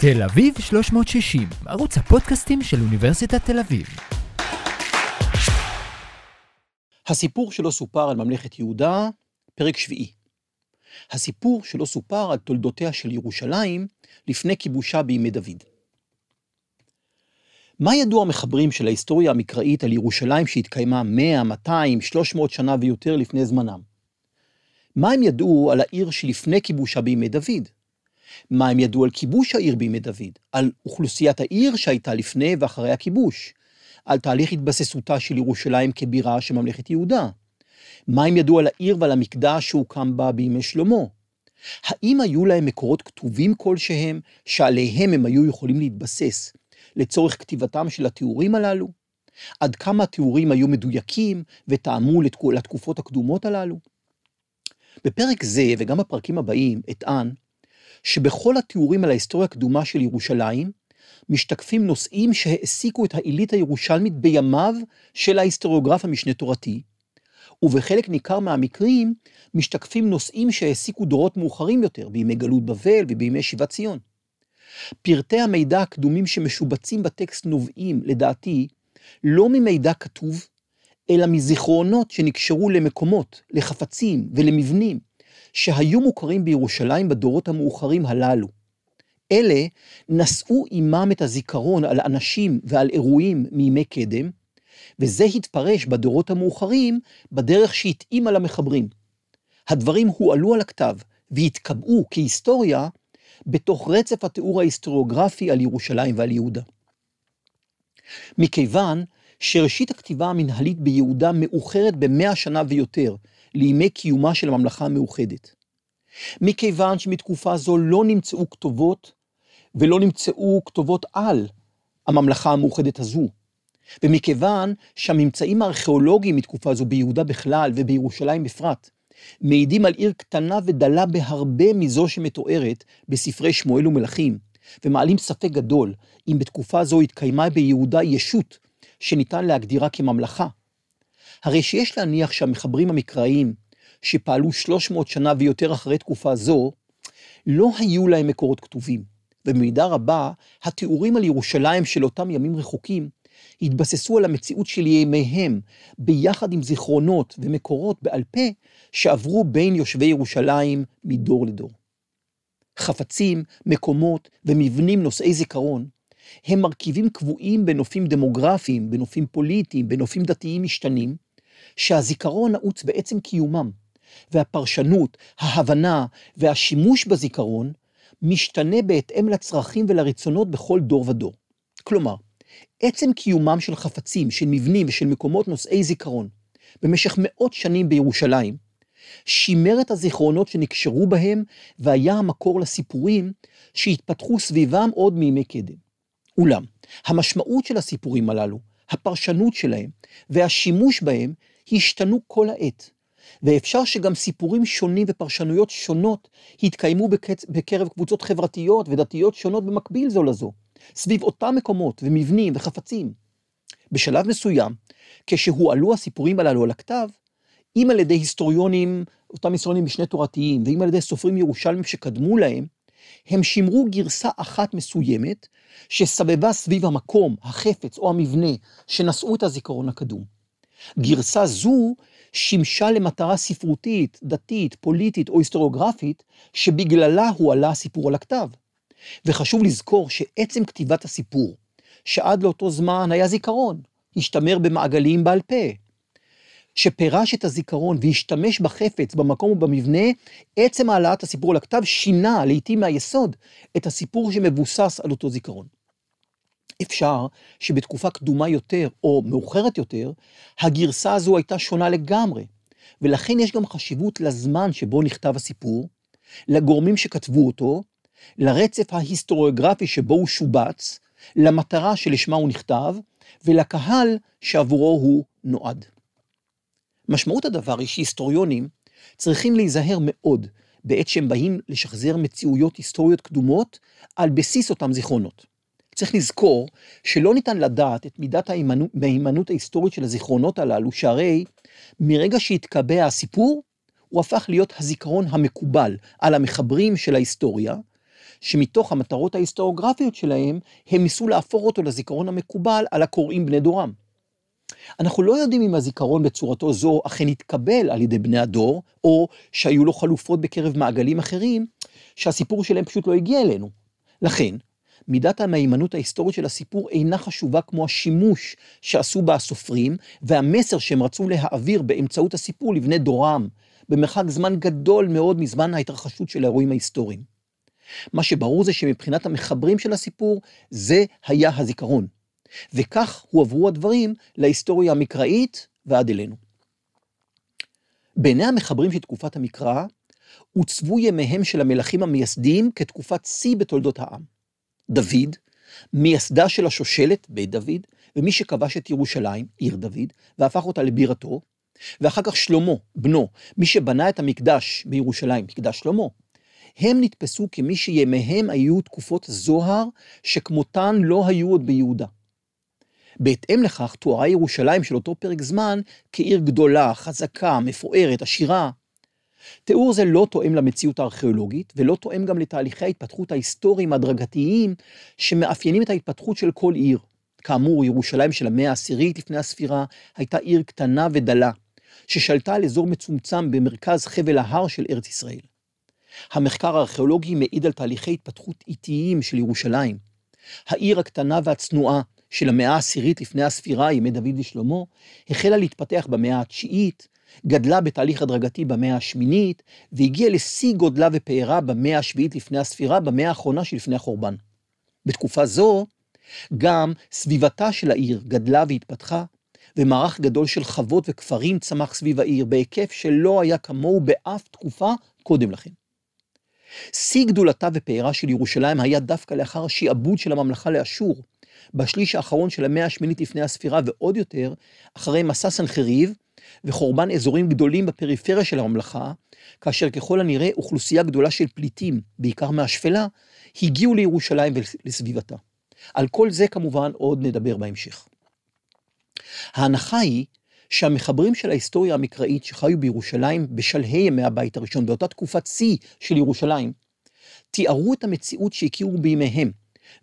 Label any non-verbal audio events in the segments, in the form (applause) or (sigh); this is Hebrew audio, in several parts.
תל אביב 360, ערוץ הפודקאסטים של אוניברסיטת תל אביב. הסיפור שלא סופר על ממלכת יהודה, פרק שביעי. הסיפור שלא סופר על תולדותיה של ירושלים לפני כיבושה בימי דוד. מה ידעו המחברים של ההיסטוריה המקראית על ירושלים שהתקיימה 100, 200, 300 שנה ויותר לפני זמנם? מה הם ידעו על העיר שלפני כיבושה בימי דוד? מה הם ידעו על כיבוש העיר בימי דוד? על אוכלוסיית העיר שהייתה לפני ואחרי הכיבוש? על תהליך התבססותה של ירושלים כבירה של ממלכת יהודה? מה הם ידעו על העיר ועל המקדש שהוקם בה בימי שלמה? האם היו להם מקורות כתובים כלשהם שעליהם הם היו יכולים להתבסס לצורך כתיבתם של התיאורים הללו? עד כמה התיאורים היו מדויקים וטעמו לתקופות הקדומות הללו? בפרק זה וגם בפרקים הבאים אטען שבכל התיאורים על ההיסטוריה הקדומה של ירושלים משתקפים נושאים שהעסיקו את העילית הירושלמית בימיו של ההיסטוריוגרף המשנה תורתי, ובחלק ניכר מהמקרים משתקפים נושאים שהעסיקו דורות מאוחרים יותר, בימי גלות בבל ובימי שיבת ציון. פרטי המידע הקדומים שמשובצים בטקסט נובעים, לדעתי, לא ממידע כתוב, אלא מזיכרונות שנקשרו למקומות, לחפצים ולמבנים, שהיו מוכרים בירושלים בדורות המאוחרים הללו. אלה נשאו עמם את הזיכרון על אנשים ועל אירועים מימי קדם, וזה התפרש בדורות המאוחרים בדרך שהתאימה למחברים. הדברים הועלו על הכתב והתקבעו כהיסטוריה בתוך רצף התיאור ההיסטוריוגרפי על ירושלים ועל יהודה. מכיוון שראשית הכתיבה המנהלית ביהודה מאוחרת במאה שנה ויותר לימי קיומה של הממלכה המאוחדת. מכיוון שמתקופה זו לא נמצאו כתובות ולא נמצאו כתובות על הממלכה המאוחדת הזו. ומכיוון שהממצאים הארכיאולוגיים מתקופה זו ביהודה בכלל ובירושלים בפרט, מעידים על עיר קטנה ודלה בהרבה מזו שמתוארת בספרי שמואל ומלכים, ומעלים ספק גדול אם בתקופה זו התקיימה ביהודה ישות שניתן להגדירה כממלכה. הרי שיש להניח שהמחברים המקראיים שפעלו 300 שנה ויותר אחרי תקופה זו, לא היו להם מקורות כתובים, ובמידה רבה התיאורים על ירושלים של אותם ימים רחוקים התבססו על המציאות של ימיהם, ביחד עם זיכרונות ומקורות בעל פה שעברו בין יושבי ירושלים מדור לדור. חפצים, מקומות ומבנים נושאי זיכרון הם מרכיבים קבועים בנופים דמוגרפיים, בנופים פוליטיים, בנופים דתיים משתנים, שהזיכרון נעוץ בעצם קיומם, והפרשנות, ההבנה והשימוש בזיכרון משתנה בהתאם לצרכים ולרצונות בכל דור ודור. כלומר, עצם קיומם של חפצים, של מבנים ושל מקומות נושאי זיכרון במשך מאות שנים בירושלים, שימר את הזיכרונות שנקשרו בהם והיה המקור לסיפורים שהתפתחו סביבם עוד מימי קדם. אולם, המשמעות של הסיפורים הללו, הפרשנות שלהם והשימוש בהם השתנו כל העת, ואפשר שגם סיפורים שונים ופרשנויות שונות התקיימו בקצ... בקרב קבוצות חברתיות ודתיות שונות במקביל זו לזו, סביב אותם מקומות ומבנים וחפצים. בשלב מסוים, כשהועלו הסיפורים הללו על הכתב, אם על ידי היסטוריונים, אותם היסטוריונים משנה תורתיים, ואם על ידי סופרים ירושלמים שקדמו להם, הם שימרו גרסה אחת מסוימת, שסבבה סביב המקום, החפץ או המבנה שנשאו את הזיכרון הקדום. גרסה זו שימשה למטרה ספרותית, דתית, פוליטית או היסטוריוגרפית, שבגללה הועלה הסיפור על הכתב. וחשוב לזכור שעצם כתיבת הסיפור, שעד לאותו זמן היה זיכרון, השתמר במעגלים בעל פה, שפירש את הזיכרון והשתמש בחפץ, במקום ובמבנה, עצם העלאת הסיפור על הכתב שינה, לעתים מהיסוד, את הסיפור שמבוסס על אותו זיכרון. אפשר שבתקופה קדומה יותר או מאוחרת יותר, הגרסה הזו הייתה שונה לגמרי, ולכן יש גם חשיבות לזמן שבו נכתב הסיפור, לגורמים שכתבו אותו, לרצף ההיסטוריוגרפי שבו הוא שובץ, למטרה שלשמה הוא נכתב, ולקהל שעבורו הוא נועד. משמעות הדבר היא שהיסטוריונים צריכים להיזהר מאוד בעת שהם באים לשחזר מציאויות היסטוריות קדומות על בסיס אותם זיכרונות. צריך לזכור שלא ניתן לדעת את מידת המהימנות ההיסטורית של הזיכרונות הללו, שהרי מרגע שהתקבע הסיפור, הוא הפך להיות הזיכרון המקובל על המחברים של ההיסטוריה, שמתוך המטרות ההיסטוריוגרפיות שלהם, הם ניסו להפוך אותו לזיכרון המקובל על הקוראים בני דורם. אנחנו לא יודעים אם הזיכרון בצורתו זו אכן התקבל על ידי בני הדור, או שהיו לו חלופות בקרב מעגלים אחרים, שהסיפור שלהם פשוט לא הגיע אלינו. לכן, מידת המהימנות ההיסטורית של הסיפור אינה חשובה כמו השימוש שעשו בה הסופרים, והמסר שהם רצו להעביר באמצעות הסיפור לבני דורם, במרחק זמן גדול מאוד מזמן ההתרחשות של האירועים ההיסטוריים. מה שברור זה שמבחינת המחברים של הסיפור, זה היה הזיכרון. וכך הועברו הדברים להיסטוריה המקראית ועד אלינו. בעיני המחברים של תקופת המקרא, עוצבו ימיהם של המלכים המייסדים כתקופת שיא בתולדות העם. דוד, מייסדה של השושלת, בית דוד, ומי שכבש את ירושלים, עיר דוד, והפך אותה לבירתו, ואחר כך שלמה, בנו, מי שבנה את המקדש בירושלים, מקדש שלמה, הם נתפסו כמי שימיהם היו תקופות זוהר שכמותן לא היו עוד ביהודה. בהתאם לכך תוארה ירושלים של אותו פרק זמן כעיר גדולה, חזקה, מפוארת, עשירה. תיאור זה לא תואם למציאות הארכיאולוגית, ולא תואם גם לתהליכי ההתפתחות ההיסטוריים הדרגתיים שמאפיינים את ההתפתחות של כל עיר. כאמור, ירושלים של המאה העשירית לפני הספירה הייתה עיר קטנה ודלה, ששלטה על אזור מצומצם במרכז חבל ההר של ארץ ישראל. המחקר הארכיאולוגי מעיד על תהליכי התפתחות איטיים של ירושלים. העיר הקטנה והצנועה של המאה העשירית לפני הספירה, ימי דוד ושלמה, החלה להתפתח במאה התשיעית, גדלה בתהליך הדרגתי במאה השמינית, והגיעה לשיא גודלה ופארה במאה השביעית לפני הספירה, במאה האחרונה שלפני החורבן. בתקופה זו, גם סביבתה של העיר גדלה והתפתחה, ומערך גדול של חוות וכפרים צמח סביב העיר, בהיקף שלא היה כמוהו באף תקופה קודם לכן. שיא גדולתה ופארה של ירושלים היה דווקא לאחר השעבוד של הממלכה לאשור, בשליש האחרון של המאה השמינית לפני הספירה, ועוד יותר, אחרי מסע סנחריב וחורבן אזורים גדולים בפריפריה של הממלכה, כאשר ככל הנראה אוכלוסייה גדולה של פליטים, בעיקר מהשפלה, הגיעו לירושלים ולסביבתה. על כל זה כמובן עוד נדבר בהמשך. ההנחה היא שהמחברים של ההיסטוריה המקראית שחיו בירושלים בשלהי ימי הבית הראשון, באותה תקופת שיא של ירושלים, תיארו את המציאות שהכירו בימיהם,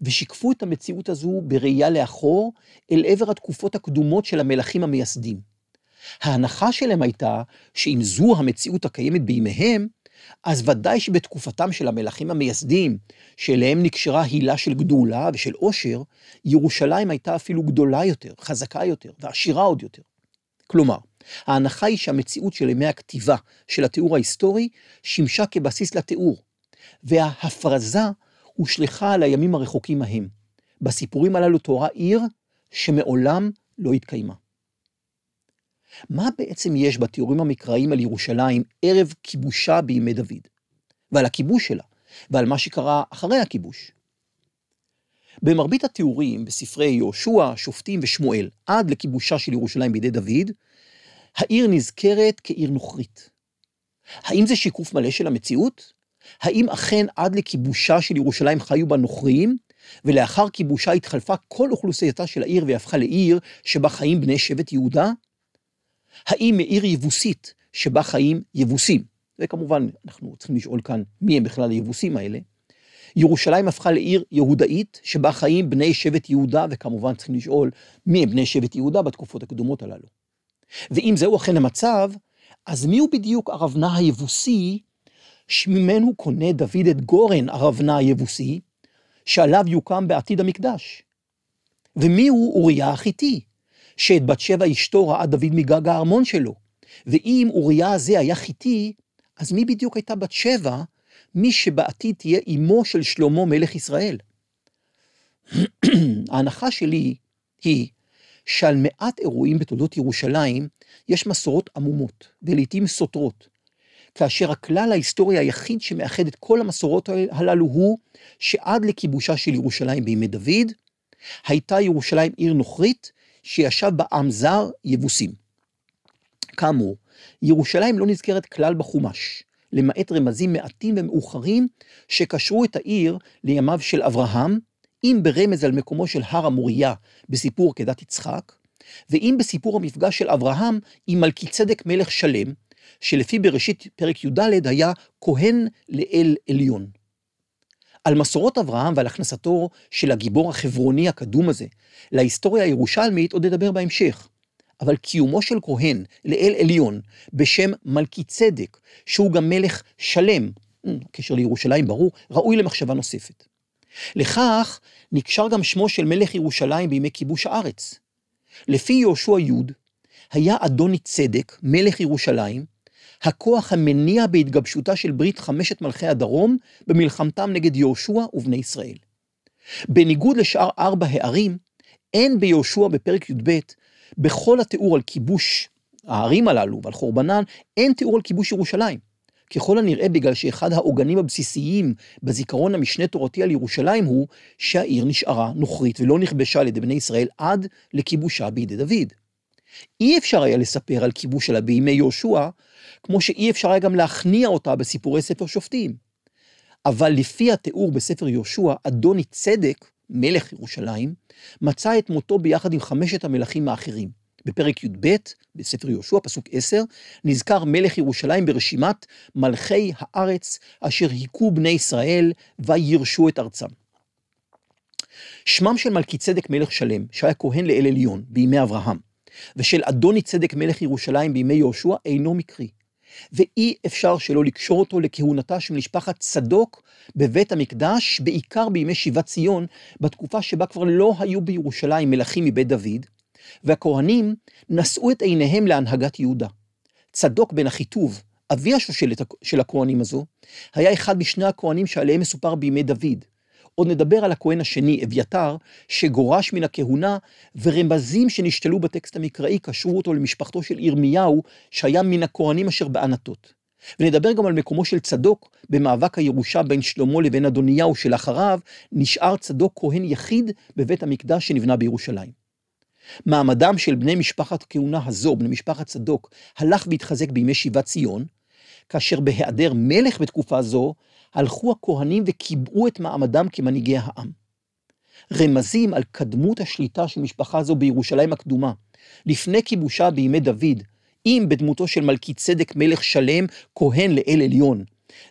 ושיקפו את המציאות הזו בראייה לאחור אל עבר התקופות הקדומות של המלכים המייסדים. ההנחה שלהם הייתה שאם זו המציאות הקיימת בימיהם, אז ודאי שבתקופתם של המלכים המייסדים, שאליהם נקשרה הילה של גדולה ושל עושר, ירושלים הייתה אפילו גדולה יותר, חזקה יותר ועשירה עוד יותר. כלומר, ההנחה היא שהמציאות של ימי הכתיבה של התיאור ההיסטורי שימשה כבסיס לתיאור, וההפרזה הושלכה על הימים הרחוקים ההם. בסיפורים הללו תוארה עיר שמעולם לא התקיימה. מה בעצם יש בתיאורים המקראיים על ירושלים ערב כיבושה בימי דוד, ועל הכיבוש שלה, ועל מה שקרה אחרי הכיבוש? במרבית התיאורים בספרי יהושע, שופטים ושמואל, עד לכיבושה של ירושלים בידי דוד, העיר נזכרת כעיר נוכרית. האם זה שיקוף מלא של המציאות? האם אכן עד לכיבושה של ירושלים חיו בה נוכרים, ולאחר כיבושה התחלפה כל אוכלוסייתה של העיר והפכה לעיר שבה חיים בני שבט יהודה? האם מעיר יבוסית שבה חיים יבוסים, וכמובן אנחנו צריכים לשאול כאן מי הם בכלל היבוסים האלה, ירושלים הפכה לעיר יהודאית שבה חיים בני שבט יהודה, וכמובן צריכים לשאול מי הם בני שבט יהודה בתקופות הקדומות הללו. ואם זהו אכן המצב, אז מיהו בדיוק ארבנה היבוסי שממנו קונה דוד את גורן ארבנה היבוסי, שעליו יוקם בעתיד המקדש? ומיהו אוריה החיתי, שאת בת שבע אשתו ראה דוד מגג הארמון שלו? ואם אוריה הזה היה חיתי, אז מי בדיוק הייתה בת שבע, מי שבעתיד תהיה אמו של שלמה מלך ישראל? (clears throat) ההנחה שלי היא שעל מעט אירועים בתולדות ירושלים יש מסורות עמומות ולעיתים סותרות, כאשר הכלל ההיסטורי היחיד שמאחד את כל המסורות הללו הוא שעד לכיבושה של ירושלים בימי דוד, הייתה ירושלים עיר נוכרית שישב בה עם זר יבוסים. כאמור, ירושלים לא נזכרת כלל בחומש, למעט רמזים מעטים ומאוחרים שקשרו את העיר לימיו של אברהם, אם ברמז על מקומו של הר המוריה בסיפור עקדת יצחק, ואם בסיפור המפגש של אברהם עם מלכי צדק מלך שלם, שלפי בראשית פרק י"ד היה כהן לאל עליון. על מסורות אברהם ועל הכנסתו של הגיבור החברוני הקדום הזה להיסטוריה הירושלמית עוד נדבר בהמשך. אבל קיומו של כהן לאל עליון בשם מלכי צדק, שהוא גם מלך שלם, אה, קשר לירושלים ברור, ראוי למחשבה נוספת. לכך נקשר גם שמו של מלך ירושלים בימי כיבוש הארץ. לפי יהושע י', היה אדוני צדק, מלך ירושלים, הכוח המניע בהתגבשותה של ברית חמשת מלכי הדרום במלחמתם נגד יהושע ובני ישראל. בניגוד לשאר ארבע הערים, אין ביהושע בפרק י"ב, בכל התיאור על כיבוש הערים הללו ועל חורבנן, אין תיאור על כיבוש ירושלים. ככל הנראה בגלל שאחד העוגנים הבסיסיים בזיכרון המשנה תורתי על ירושלים הוא שהעיר נשארה נוכרית ולא נכבשה על ידי בני ישראל עד לכיבושה בידי דוד. אי אפשר היה לספר על כיבוש שלה בימי יהושע, כמו שאי אפשר היה גם להכניע אותה בסיפורי ספר שופטים. אבל לפי התיאור בספר יהושע, אדוני צדק, מלך ירושלים, מצא את מותו ביחד עם חמשת המלכים האחרים. בפרק י"ב, בספר יהושע, פסוק 10, נזכר מלך ירושלים ברשימת מלכי הארץ אשר היכו בני ישראל וירשו את ארצם. שמם של מלכי צדק מלך שלם, שהיה כהן לאל עליון בימי אברהם, ושל אדוני צדק מלך ירושלים בימי יהושע אינו מקרי. ואי אפשר שלא לקשור אותו לכהונתה של משפחת צדוק בבית המקדש, בעיקר בימי שיבת ציון, בתקופה שבה כבר לא היו בירושלים מלכים מבית דוד, והכהנים נשאו את עיניהם להנהגת יהודה. צדוק בן אחיטוב, אבי השושלת של הכהנים הזו, היה אחד משני הכהנים שעליהם מסופר בימי דוד. עוד נדבר על הכהן השני, אביתר, שגורש מן הכהונה, ורמזים שנשתלו בטקסט המקראי קשרו אותו למשפחתו של ירמיהו, שהיה מן הכהנים אשר בענתות. ונדבר גם על מקומו של צדוק במאבק הירושה בין שלמה לבין אדוניהו, שלאחריו נשאר צדוק כהן יחיד בבית המקדש שנבנה בירושלים. מעמדם של בני משפחת כהונה הזו, בני משפחת צדוק, הלך והתחזק בימי שיבת ציון, כאשר בהיעדר מלך בתקופה זו, הלכו הכהנים וקיבעו את מעמדם כמנהיגי העם. רמזים על קדמות השליטה של משפחה זו בירושלים הקדומה, לפני כיבושה בימי דוד, אם בדמותו של מלכי צדק מלך שלם, כהן לאל עליון,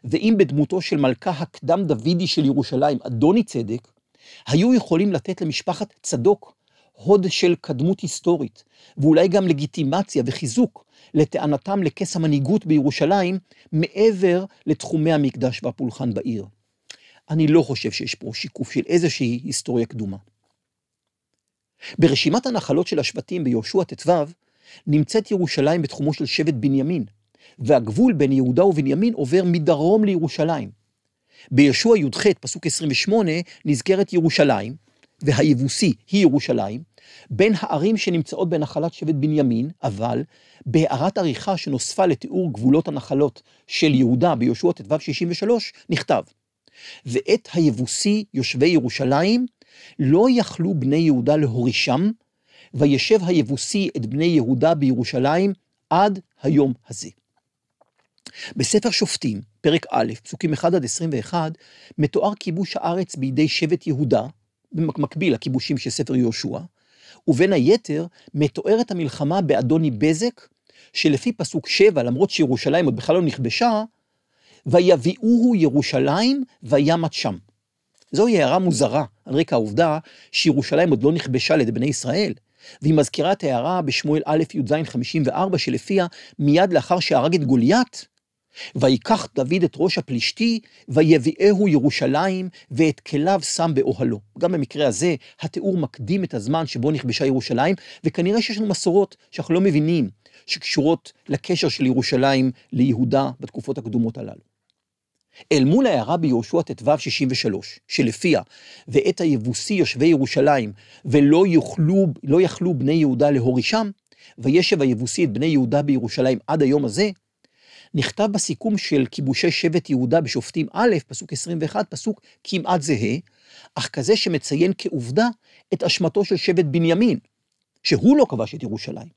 ואם בדמותו של מלכה הקדם דודי של ירושלים, אדוני צדק, היו יכולים לתת למשפחת צדוק הוד של קדמות היסטורית, ואולי גם לגיטימציה וחיזוק לטענתם לכס המנהיגות בירושלים, מעבר לתחומי המקדש והפולחן בעיר. אני לא חושב שיש פה שיקוף של איזושהי היסטוריה קדומה. ברשימת הנחלות של השבטים ביהושע ט"ו, נמצאת ירושלים בתחומו של שבט בנימין, והגבול בין יהודה ובנימין עובר מדרום לירושלים. ביהושע י"ח, פסוק 28, נזכרת ירושלים, והיבוסי היא ירושלים, בין הערים שנמצאות בנחלת שבט בנימין, אבל בהערת עריכה שנוספה לתיאור גבולות הנחלות של יהודה ביהושע ט"ו 63, נכתב, ואת היבוסי יושבי ירושלים לא יכלו בני יהודה להורישם, וישב היבוסי את בני יהודה בירושלים עד היום הזה. בספר שופטים, פרק א', פסוקים 1 עד 21, מתואר כיבוש הארץ בידי שבט יהודה, במקביל לכיבושים של ספר יהושע, ובין היתר מתוארת המלחמה באדוני בזק, שלפי פסוק 7, למרות שירושלים עוד בכלל לא נכבשה, ויביאוהו ירושלים וימת שם. זוהי הערה מוזרה על רקע העובדה שירושלים עוד לא נכבשה על ידי בני ישראל, והיא מזכירה את ההערה בשמואל א' י"ז 54 שלפיה מיד לאחר שהרג את גוליית, ויקח דוד את ראש הפלישתי, ויביאהו ירושלים, ואת כליו שם באוהלו. גם במקרה הזה, התיאור מקדים את הזמן שבו נכבשה ירושלים, וכנראה שיש לנו מסורות שאנחנו לא מבינים, שקשורות לקשר של ירושלים ליהודה בתקופות הקדומות הללו. אל מול ההערה ביהושע ט"ו 63, שלפיה, ואת היבוסי יושבי ירושלים, ולא יוכלו, לא יכלו בני יהודה להורישם, וישב היבוסי את בני יהודה בירושלים עד היום הזה, נכתב בסיכום של כיבושי שבט יהודה בשופטים א', פסוק 21, פסוק כמעט זהה, אך כזה שמציין כעובדה את אשמתו של שבט בנימין, שהוא לא כבש את ירושלים.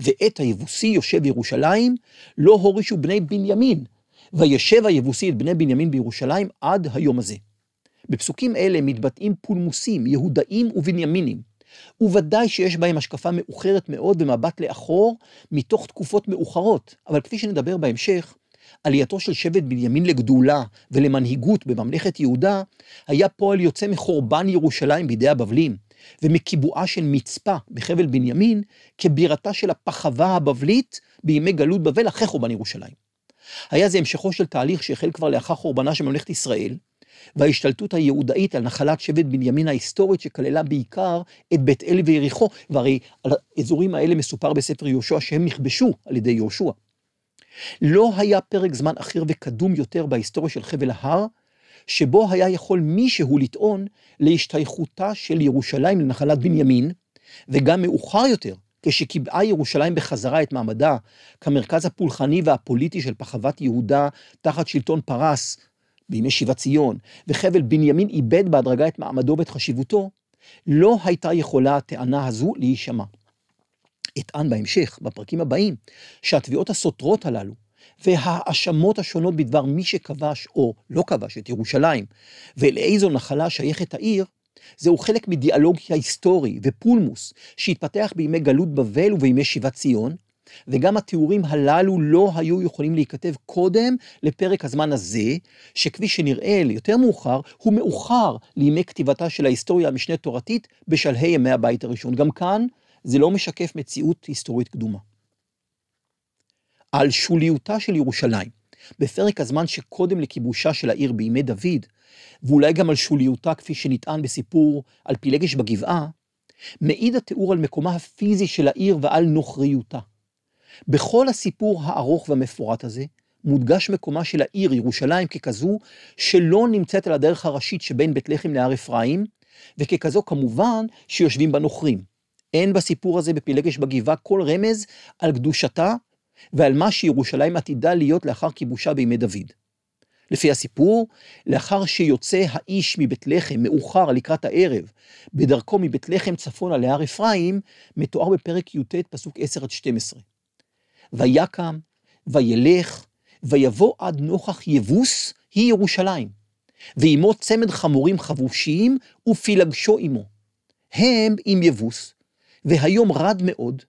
ואת היבוסי יושב ירושלים, לא הורישו בני בנימין, וישב היבוסי את בני בנימין בירושלים עד היום הזה. בפסוקים אלה מתבטאים פולמוסים, יהודאים ובנימינים, וודאי שיש בהם השקפה מאוחרת מאוד במבט לאחור, מתוך תקופות מאוחרות, אבל כפי שנדבר בהמשך, עלייתו של שבט בנימין לגדולה ולמנהיגות בממלכת יהודה, היה פועל יוצא מחורבן ירושלים בידי הבבלים, ומקיבועה של מצפה בחבל בנימין כבירתה של הפחווה הבבלית בימי גלות בבל אחרי חורבן ירושלים. היה זה המשכו של תהליך שהחל כבר לאחר חורבנה של ממלכת ישראל, וההשתלטות היהודאית על נחלת שבט בנימין ההיסטורית, שכללה בעיקר את בית אל ויריחו, והרי על האזורים האלה מסופר בספר יהושע שהם נכבשו על ידי יהושע. לא היה פרק זמן אחר וקדום יותר בהיסטוריה של חבל ההר, שבו היה יכול מישהו לטעון להשתייכותה של ירושלים לנחלת בנימין, וגם מאוחר יותר, כשקיבעה ירושלים בחזרה את מעמדה כמרכז הפולחני והפוליטי של פחוות יהודה תחת שלטון פרס בימי שיבת ציון, וחבל בנימין איבד בהדרגה את מעמדו ואת חשיבותו, לא הייתה יכולה הטענה הזו להישמע. אטען בהמשך, בפרקים הבאים, שהתביעות הסותרות הללו וההאשמות השונות בדבר מי שכבש או לא כבש את ירושלים ולאיזו נחלה שייכת העיר, זהו חלק מדיאלוג היסטורי ופולמוס שהתפתח בימי גלות בבל ובימי שיבת ציון, וגם התיאורים הללו לא היו יכולים להיכתב קודם לפרק הזמן הזה, שכפי שנראה ליותר מאוחר, הוא מאוחר לימי כתיבתה של ההיסטוריה המשנה תורתית בשלהי ימי הבית הראשון. גם כאן זה לא משקף מציאות היסטורית קדומה. על שוליותה של ירושלים, בפרק הזמן שקודם לכיבושה של העיר בימי דוד, ואולי גם על שוליותה כפי שנטען בסיפור על פילגש בגבעה, מעיד התיאור על מקומה הפיזי של העיר ועל נוכריותה. בכל הסיפור הארוך והמפורט הזה, מודגש מקומה של העיר ירושלים ככזו שלא נמצאת על הדרך הראשית שבין בית לחם להר אפרים, וככזו כמובן שיושבים בה נוכרים. אין בסיפור הזה בפילגש בגבעה כל רמז על קדושתה ועל מה שירושלים עתידה להיות לאחר כיבושה בימי דוד. לפי הסיפור, לאחר שיוצא האיש מבית לחם מאוחר לקראת הערב, בדרכו מבית לחם צפונה להר אפרים, מתואר בפרק י"ט פסוק 10 עד 12. ויקם, וילך, ויבוא עד נוכח יבוס, היא ירושלים, ועמו צמד חמורים חבושים, ופילגשו עמו. הם עם יבוס, והיום רד מאוד,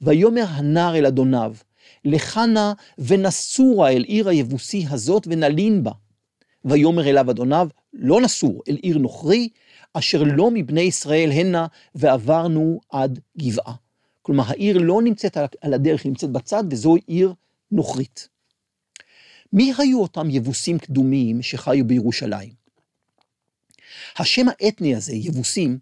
ויאמר הנער אל אדוניו, לך נא ונסורה אל עיר היבוסי הזאת ונלין בה. ויאמר אליו אדוניו, לא נסור אל עיר נוכרי, אשר לא מבני ישראל הנה, ועברנו עד גבעה. כלומר, העיר לא נמצאת על הדרך, היא נמצאת בצד, וזוהי עיר נוכרית. מי היו אותם יבוסים קדומים שחיו בירושלים? השם האתני הזה, יבוסים,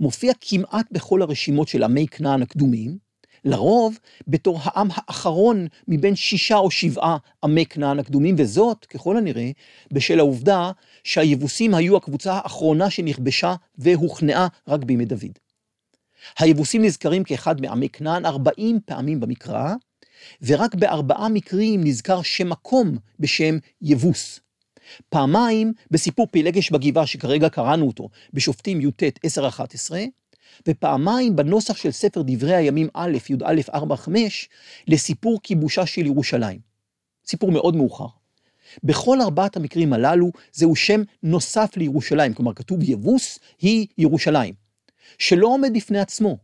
מופיע כמעט בכל הרשימות של עמי כנען הקדומים, לרוב בתור העם האחרון מבין שישה או שבעה עמי כנען הקדומים, וזאת, ככל הנראה, בשל העובדה שהיבוסים היו הקבוצה האחרונה שנכבשה והוכנעה רק בימי דוד. היבוסים נזכרים כאחד מעמי כנען 40 פעמים במקרא, ורק בארבעה מקרים נזכר שם מקום בשם יבוס. פעמיים בסיפור פילגש בגבעה שכרגע קראנו אותו, בשופטים י"ט 10-11, ופעמיים בנוסח של ספר דברי הימים א', י"א 4-5, לסיפור כיבושה של ירושלים. סיפור מאוד מאוחר. בכל ארבעת המקרים הללו זהו שם נוסף לירושלים, כלומר כתוב יבוס היא ירושלים, שלא עומד בפני עצמו.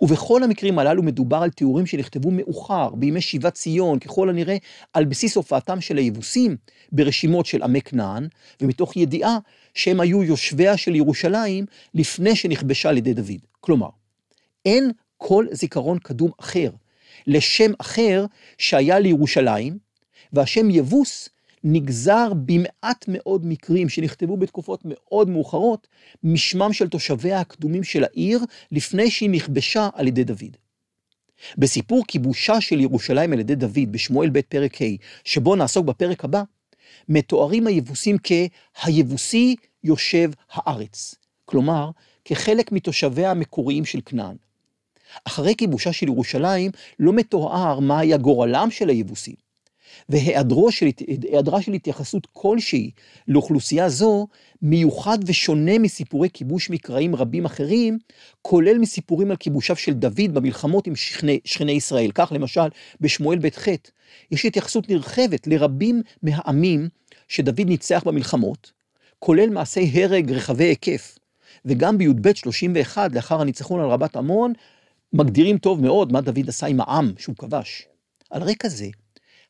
ובכל המקרים הללו מדובר על תיאורים שנכתבו מאוחר, בימי שיבת ציון, ככל הנראה על בסיס הופעתם של היבוסים ברשימות של עמי כנען, ומתוך ידיעה שהם היו יושביה של ירושלים לפני שנכבשה על ידי דוד. כלומר, אין כל זיכרון קדום אחר לשם אחר שהיה לירושלים, והשם יבוס נגזר במעט מאוד מקרים שנכתבו בתקופות מאוד מאוחרות, משמם של תושביה הקדומים של העיר, לפני שהיא נכבשה על ידי דוד. בסיפור כיבושה של ירושלים על ידי דוד בשמואל ב' פרק ה', שבו נעסוק בפרק הבא, מתוארים היבוסים כ"היבוסי יושב הארץ", כלומר, כחלק מתושביה המקוריים של כנען. אחרי כיבושה של ירושלים, לא מתואר מה היה גורלם של היבוסים. והיעדרה של, של התייחסות כלשהי לאוכלוסייה זו, מיוחד ושונה מסיפורי כיבוש מקראיים רבים אחרים, כולל מסיפורים על כיבושיו של דוד במלחמות עם שכני, שכני ישראל. כך למשל, בשמואל ב' ח' יש התייחסות נרחבת לרבים מהעמים שדוד ניצח במלחמות, כולל מעשי הרג רחבי היקף. וגם בי"ב 31, לאחר הניצחון על רבת עמון, מגדירים טוב מאוד מה דוד עשה עם העם שהוא כבש. על רקע זה,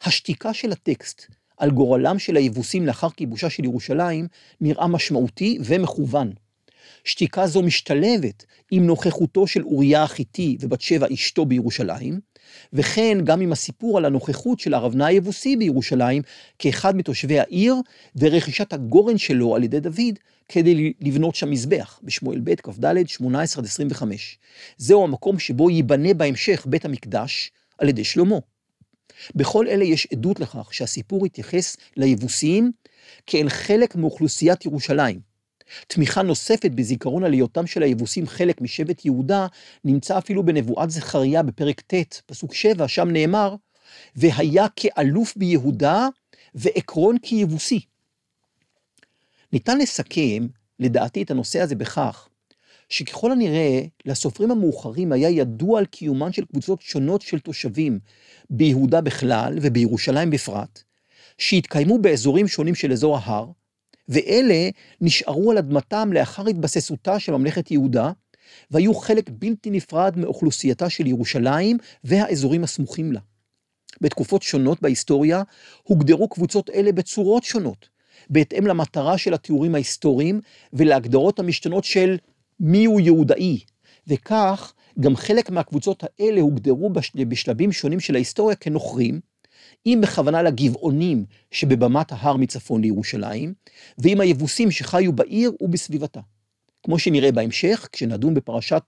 השתיקה של הטקסט על גורלם של היבוסים לאחר כיבושה של ירושלים נראה משמעותי ומכוון. שתיקה זו משתלבת עם נוכחותו של אוריה החיתי ובת שבע אשתו בירושלים, וכן גם עם הסיפור על הנוכחות של הרבנה היבוסי בירושלים כאחד מתושבי העיר, ורכישת הגורן שלו על ידי דוד כדי לבנות שם מזבח, בשמואל ב' כ"ד 18 25. זהו המקום שבו ייבנה בהמשך בית המקדש על ידי שלמה. בכל אלה יש עדות לכך שהסיפור התייחס ליבוסיים כאל חלק מאוכלוסיית ירושלים. תמיכה נוספת בזיכרון על היותם של היבוסים חלק משבט יהודה, נמצא אפילו בנבואת זכריה בפרק ט', פסוק 7, שם נאמר, והיה כאלוף ביהודה ועקרון כיבוסי. ניתן לסכם, לדעתי, את הנושא הזה בכך, שככל הנראה, לסופרים המאוחרים היה ידוע על קיומן של קבוצות שונות של תושבים ביהודה בכלל ובירושלים בפרט, שהתקיימו באזורים שונים של אזור ההר, ואלה נשארו על אדמתם לאחר התבססותה של ממלכת יהודה, והיו חלק בלתי נפרד מאוכלוסייתה של ירושלים והאזורים הסמוכים לה. בתקופות שונות בהיסטוריה הוגדרו קבוצות אלה בצורות שונות, בהתאם למטרה של התיאורים ההיסטוריים ולהגדרות המשתנות של מיהו יהודאי, וכך גם חלק מהקבוצות האלה הוגדרו בשלבים שונים של ההיסטוריה כנוכרים, אם בכוונה לגבעונים שבבמת ההר מצפון לירושלים, ועם היבוסים שחיו בעיר ובסביבתה. כמו שנראה בהמשך, כשנדון בפרשת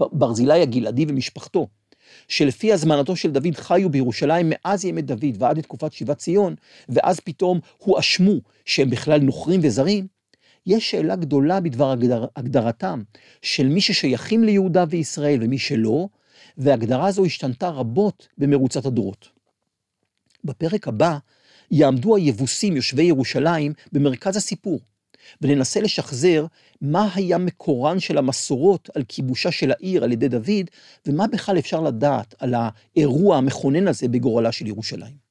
ברזילי הגלעדי ומשפחתו, שלפי הזמנתו של דוד חיו בירושלים מאז ימי דוד ועד לתקופת שיבת ציון, ואז פתאום הואשמו שהם בכלל נוכרים וזרים, יש שאלה גדולה בדבר הגדר, הגדרתם של מי ששייכים ליהודה וישראל ומי שלא, והגדרה זו השתנתה רבות במרוצת הדורות. בפרק הבא יעמדו היבוסים יושבי ירושלים במרכז הסיפור, וננסה לשחזר מה היה מקורן של המסורות על כיבושה של העיר על ידי דוד, ומה בכלל אפשר לדעת על האירוע המכונן הזה בגורלה של ירושלים.